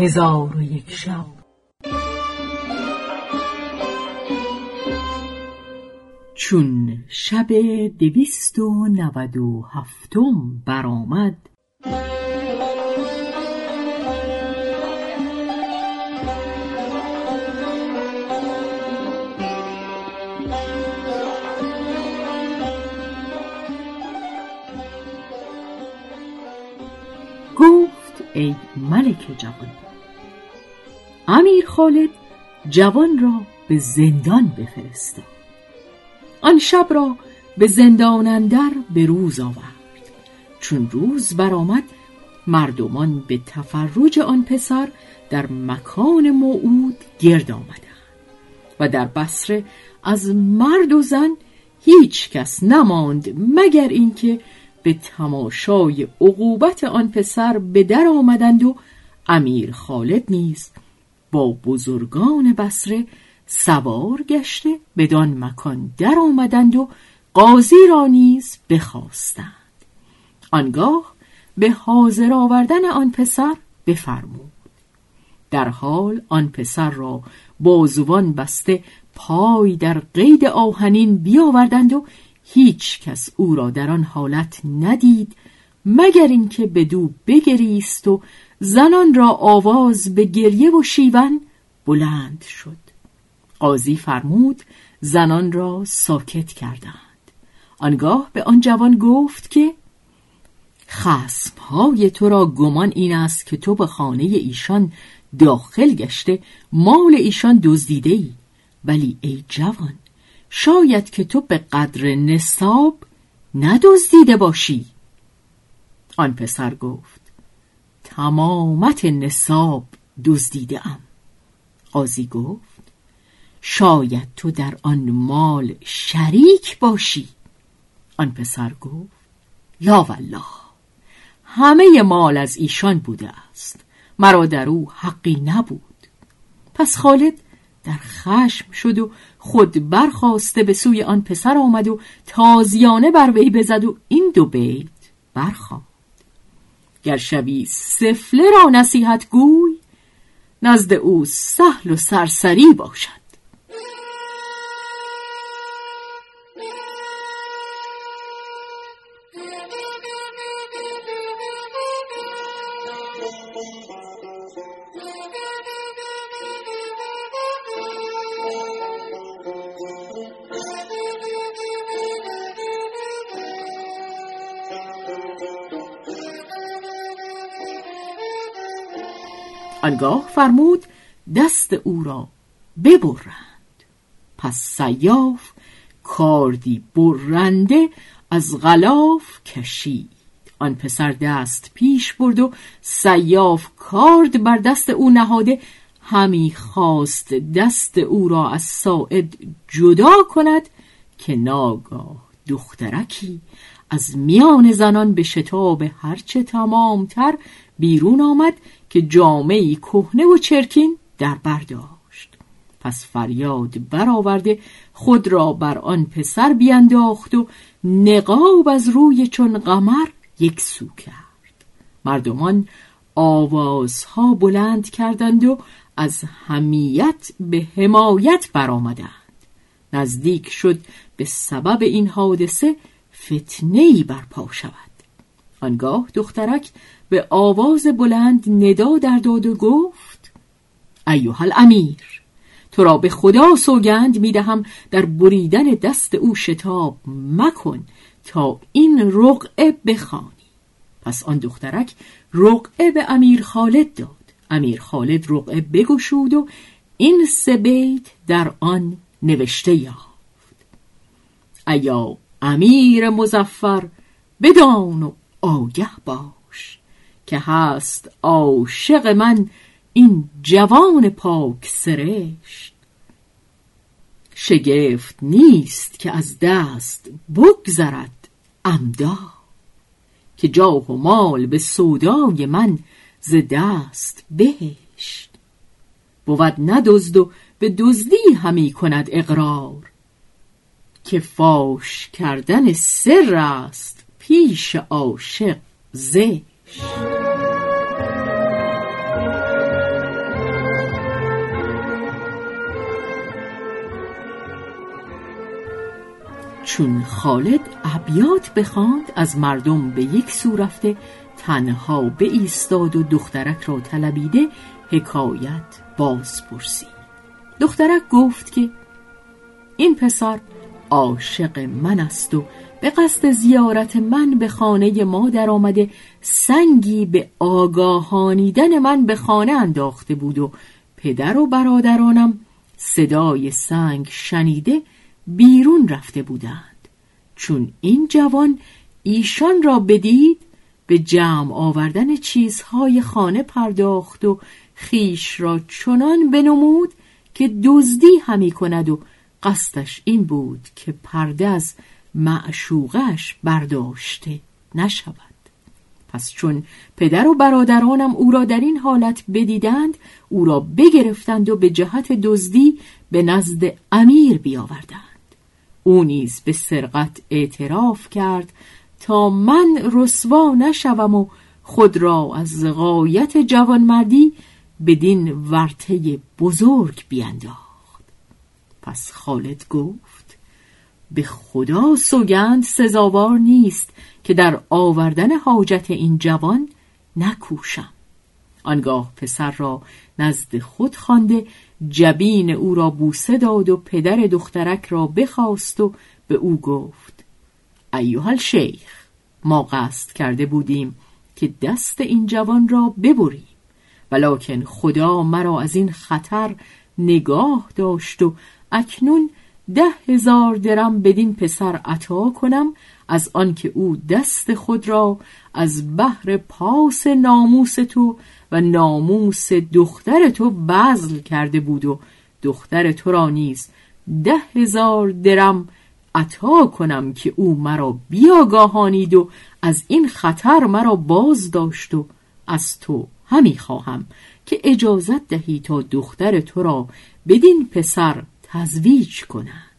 هزار و یک شب. چون شب دویست و نود و هفتم برآمد گفت ای ملک جوان امیر خالد جوان را به زندان بفرستاد. آن شب را به زندان اندر به روز آورد. چون روز برآمد مردمان به تفرج آن پسر در مکان موعود گرد آمدند و در بصره از مرد و زن هیچ کس نماند مگر اینکه به تماشای عقوبت آن پسر به در آمدند و امیر خالد نیز با بزرگان بسره سوار گشته بدان مکان در آمدند و قاضی را نیز بخواستند. آنگاه به حاضر آوردن آن پسر بفرمود. در حال آن پسر را بازوان بسته پای در قید آهنین بیاوردند و هیچ کس او را در آن حالت ندید مگر اینکه بدو بگریست و زنان را آواز به گریه و شیون بلند شد. قاضی فرمود زنان را ساکت کردند. آنگاه به آن جوان گفت که خسمهای تو را گمان این است که تو به خانه ایشان داخل گشته مال ایشان دزدیده ای ولی ای جوان شاید که تو به قدر نصاب ندزدیده باشی. آن پسر گفت تمامت نصاب دزدیده ام قاضی گفت شاید تو در آن مال شریک باشی. آن پسر گفت لا والله همه مال از ایشان بوده است. مرا در او حقی نبود. پس خالد در خشم شد و خود برخواسته به سوی آن پسر آمد و تازیانه بر وی بزد و این دو بیت برخواند. گر شوی سفله را نصیحت گوی نزد او سهل و سرسری باشد. آنگاه فرمود دست او را ببرند. پس سیاف کاردی برنده از غلاف کشید. آن پسر دست پیش برد و سیاف کارد بر دست او نهاده. همی خواست دست او را از ساعد جدا کند که ناگاه دخترکی از میان زنان به شتاب هرچه تمامتر بیرون آمد که جامعی کهنه و چرکین در برداشت. پس فریاد برآورده خود را بر آن پسر بینداخت و نقاب از روی چون قمر یک سو کرد. مردمان آوازها بلند کردند و از همیت به حمایت برآمدند. نزدیک شد به سبب این حادثه فتنه برپا شود. آنگاه دخترک به آواز بلند ندا در داد و گفت ایوه الامیر تو را به خدا سوگند می‌دهم در بریدن دست او شتاب مکن تا این رقعه بخوانی. پس آن دخترک رقعه به امیر خالد داد. امیر خالد رقعه بگشود و این سه بیت در آن نوشته یافت. ایا امیر مزفر بدان و آگه باش. که هست عاشق من این جوان پاک سرشت. شگفت نیست که از دست بگذرد عمدا که جاه و مال به سودای من ز دست بهشت. بود ندزد و به دزدی همی کند اقرار که فاش کردن سر است پیش عاشق زشت. چون خالد ابیات بخواند از مردم به یک سو رفته تنها به ایستاد و دخترک را طلبیده حکایت باز پرسید دخترک گفت که این پسر عاشق من است و به قصد زیارت من به خانه ما در آمده سنگی به آگاهانیدن من به خانه انداخته بود و پدر و برادرانم صدای سنگ شنیده بیرون رفته بودند. چون این جوان ایشان را بدید به جمع آوردن چیزهای خانه پرداخت و خیش را چنان بنمود که دزدی همی کند و قصدش این بود که پرده از معشوقش برداشته نشود. پس چون پدر و برادرانم او را در این حالت بدیدند او را بگرفتند و به جهت دزدی به نزد امیر بیاوردند. او نیز به سرقت اعتراف کرد تا من رسوا نشوم و خود را از غایت جوانمردی بدین ورته بزرگ بینداخت. پس خالد گفت به خدا سوگند سزاوار نیست که در آوردن حاجت این جوان نکوشم. آنگاه پسر را نزد خود خوانده جبین او را بوسه داد و پدر دخترک را بخواست و به او گفت ایوه شیخ ما قصد کرده بودیم که دست این جوان را ببریم ولکن خدا مرا از این خطر نگاه داشت و اکنون ده هزار درم بدین پسر عطا کنم از آنکه او دست خود را از بحر پاس ناموس تو و ناموس دختر تو بذل کرده بود و دختر تو را نیز ده هزار درم عطا کنم که او مرا بیاگاهانید و از این خطر مرا باز داشت و از تو همی خواهم که اجازت دهی تا دختر تو را بدین پسر تزویج کند.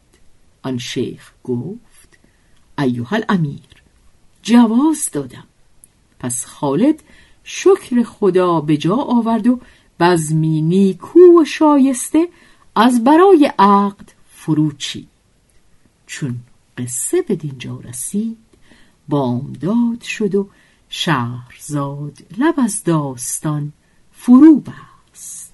آن شیخ گفت ایوه الامیر جواز دادم. پس خالد شکر خدا به جا آورد و بزمی نیکو و شایسته از برای عقد فروچی. چون قصه به دینجا رسید بامداد شد و شهرزاد لب از داستان فرو بست.